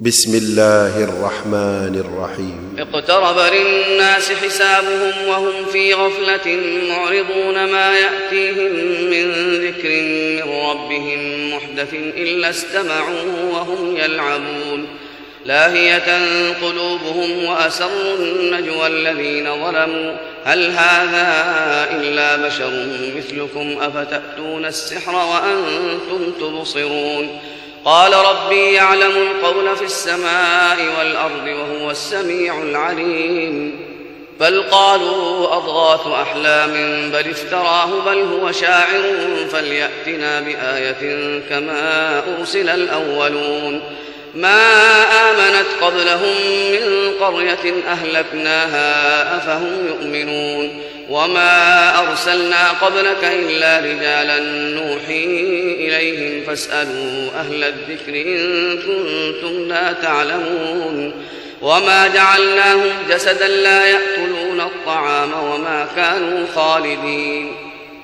بسم الله الرحمن الرحيم. اقترب للناس حسابهم وهم في غفلة معرضون ما يأتيهم من ذكر من ربهم محدث إلا استمعوه وهم يلعبون. لاهية قلوبهم وأسروا النجوى الذين ظلموا. هل هذا إلا بشر مثلكم أفتأتون السحر وأنتم تبصرون؟ قال ربي يعلم القول في السماء والأرض وهو السميع العليم. بل قالوا أضغاث أحلام بل افتراه بل هو شاعر فليأتنا بآية كما أرسل الأولون. ما آمنت قبلهم من قرية أهلكناها أفهم يؤمنون. وما أرسلنا قبلك إلا رجالا نوحي إليهم فاسألوا أهل الذكر إن كنتم لا تعلمون وما جعلناهم جسدا لا يأكلون الطعام وما كانوا خالدين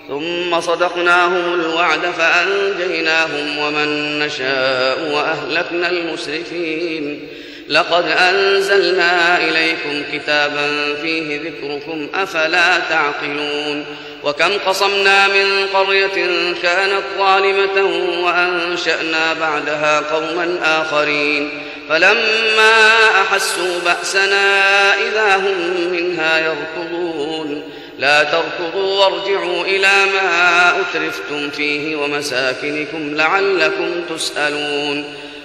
ثم صدقناهم الوعد فأنجيناهم ومن نشاء وأهلكنا المسرفين لقد أنزلنا إليكم كتابا فيه ذكركم أفلا تعقلون؟ وكم قصمنا من قرية كانت ظالمة وأنشأنا بعدها قوما آخرين فلما أحسوا بأسنا إذا هم منها يركضون. لا تركضوا وارجعوا إلى ما أترفتم فيه ومساكنكم لعلكم تسألون.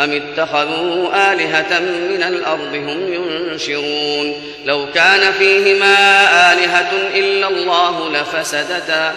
أم اتخذوا آلهة من الأرض هم ينشرون؟ لو كان فيهما آلهة إلا الله لفسدتا.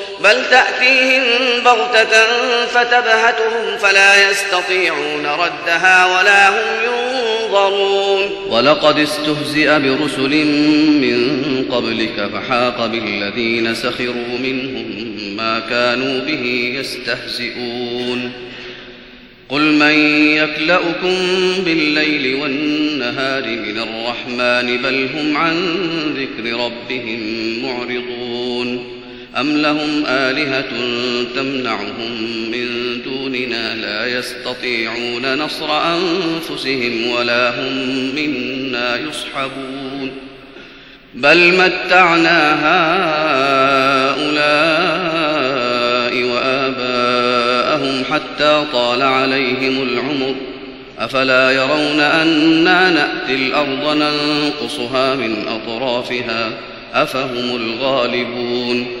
بل تأتيهم بغتة فتبهتهم فلا يستطيعون ردها ولا هم ينظرون. ولقد استهزئ برسل من قبلك فحاق بالذين سخروا منهم ما كانوا به يستهزئون. قل من يكلأكم بالليل والنهار من الرحمن بل هم عن ذكر ربهم معرضون. أم لهم آلهة تمنعهم من دوننا لا يستطيعون نصر أنفسهم ولا هم منا يصحبون بل متعنا هؤلاء وآباءهم حتى طال عليهم العمر أفلا يرون أنا نأتي الأرض ننقصها من أطرافها أفهم الغالبون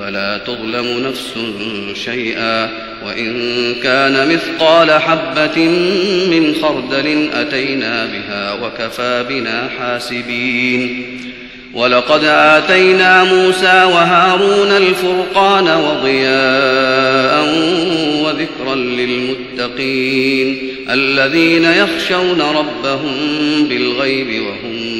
فلا تظلم نفس شيئا وإن كان مثقال حبة من خردل أتينا بها وكفى بنا حاسبين. ولقد آتينا موسى وهارون الفرقان وضياء وذكرا للمتقين الذين يخشون ربهم بالغيب وهم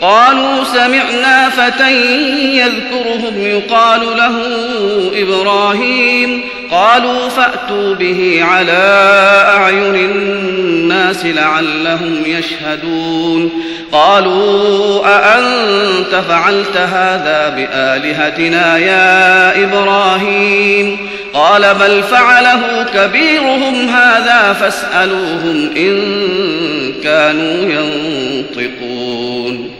قالوا سمعنا فتى يذكرهم يقال له إبراهيم. قالوا فأتوا به على أعين الناس لعلهم يشهدون. قالوا أأنت فعلت هذا بآلهتنا يا إبراهيم؟ قال بل فعله كبيرهم هذا فاسألوهم إن كانوا ينطقون.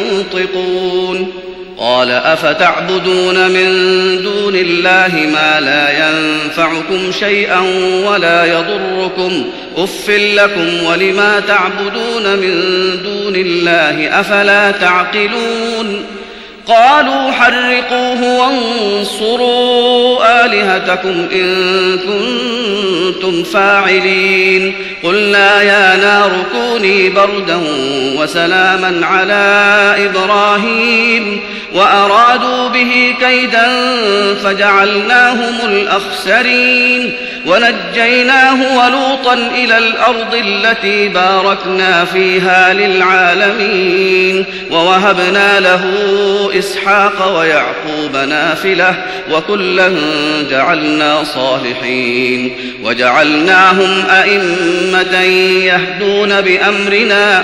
قال أفتعبدون من دون الله ما لا ينفعكم شيئا ولا يضركم أف لكم ولما تعبدون من دون الله أفلا تعقلون قالوا حرقوه وانصروا آلهتكم إن كنتم فاعلين قلنا يا نار كوني بردا وسلاما على إبراهيم وأرادوا به كيدا فجعلناهم الأخسرين ونجيناه ولوطا إلى الأرض التي باركنا فيها للعالمين ووهبنا له إسحاق ويعقوب نافلة وكلا جعلنا صالحين وجعلناهم أئمة يهدون بأمرنا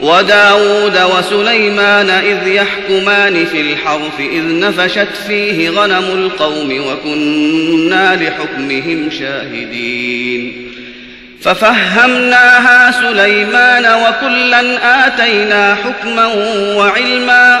وداود وسليمان إذ يحكمان في الحرث إذ نفشت فيه غنم القوم وكنا لحكمهم شاهدين ففهمناها سليمان وكلا آتينا حكما وعلما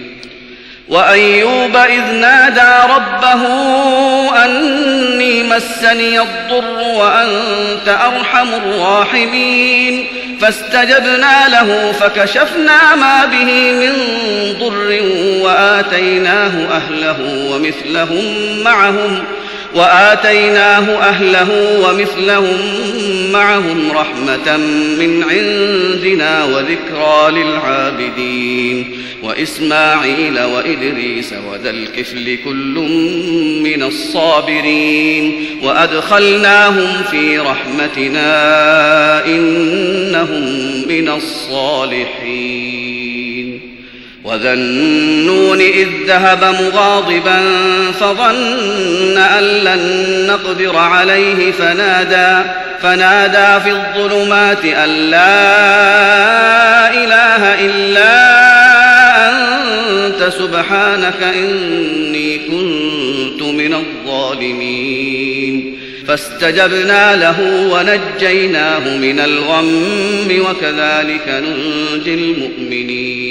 وأيوب إذ نادى ربه أني مسني الضر وأنت أرحم الراحمين. فاستجبنا له فكشفنا ما به من ضر وآتيناه أهله ومثلهم معهم. وآتيناه أهله ومثلهم معهم رحمة من عندنا وذكرى للعابدين وإسماعيل وإدريس وذا الكفل كل من الصابرين وأدخلناهم في رحمتنا إنهم من الصالحين وذا النون إذ ذهب مغاضبا فظن أن لن نقدر عليه فنادى فنادى في الظلمات أن لا إله إلا أنت سبحانك إني كنت من الظالمين. فاستجبنا له ونجيناه من الغم وكذلك ننجي المؤمنين.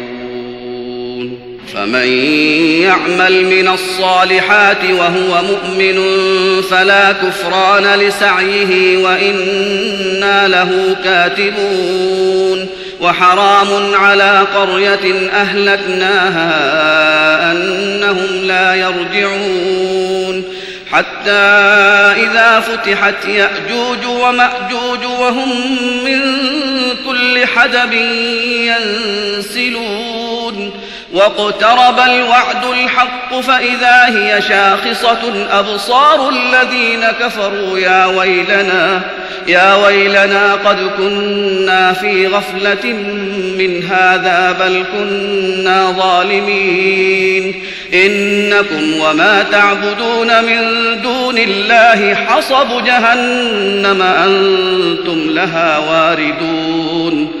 فمن يعمل من الصالحات وهو مؤمن فلا كفران لسعيه وإنا له كاتبون وحرام على قرية أهلكناها أنهم لا يرجعون حتى إذا فتحت يأجوج ومأجوج وهم من كل حدب ينسلون واقترب الوعد الحق فإذا هي شاخصة أبصار الذين كفروا يا ويلنا يا ويلنا قد كنا في غفلة من هذا بل كنا ظالمين. إنكم وما تعبدون من دون الله حصب جهنم أنتم لها واردون.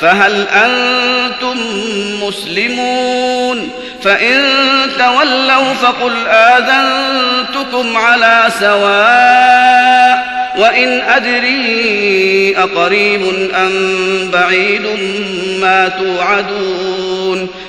فهل أنتم مسلمون؟ فإن تولوا فقل آذنتكم على سواء وإن أدري أقريب أم بعيد ما توعدون.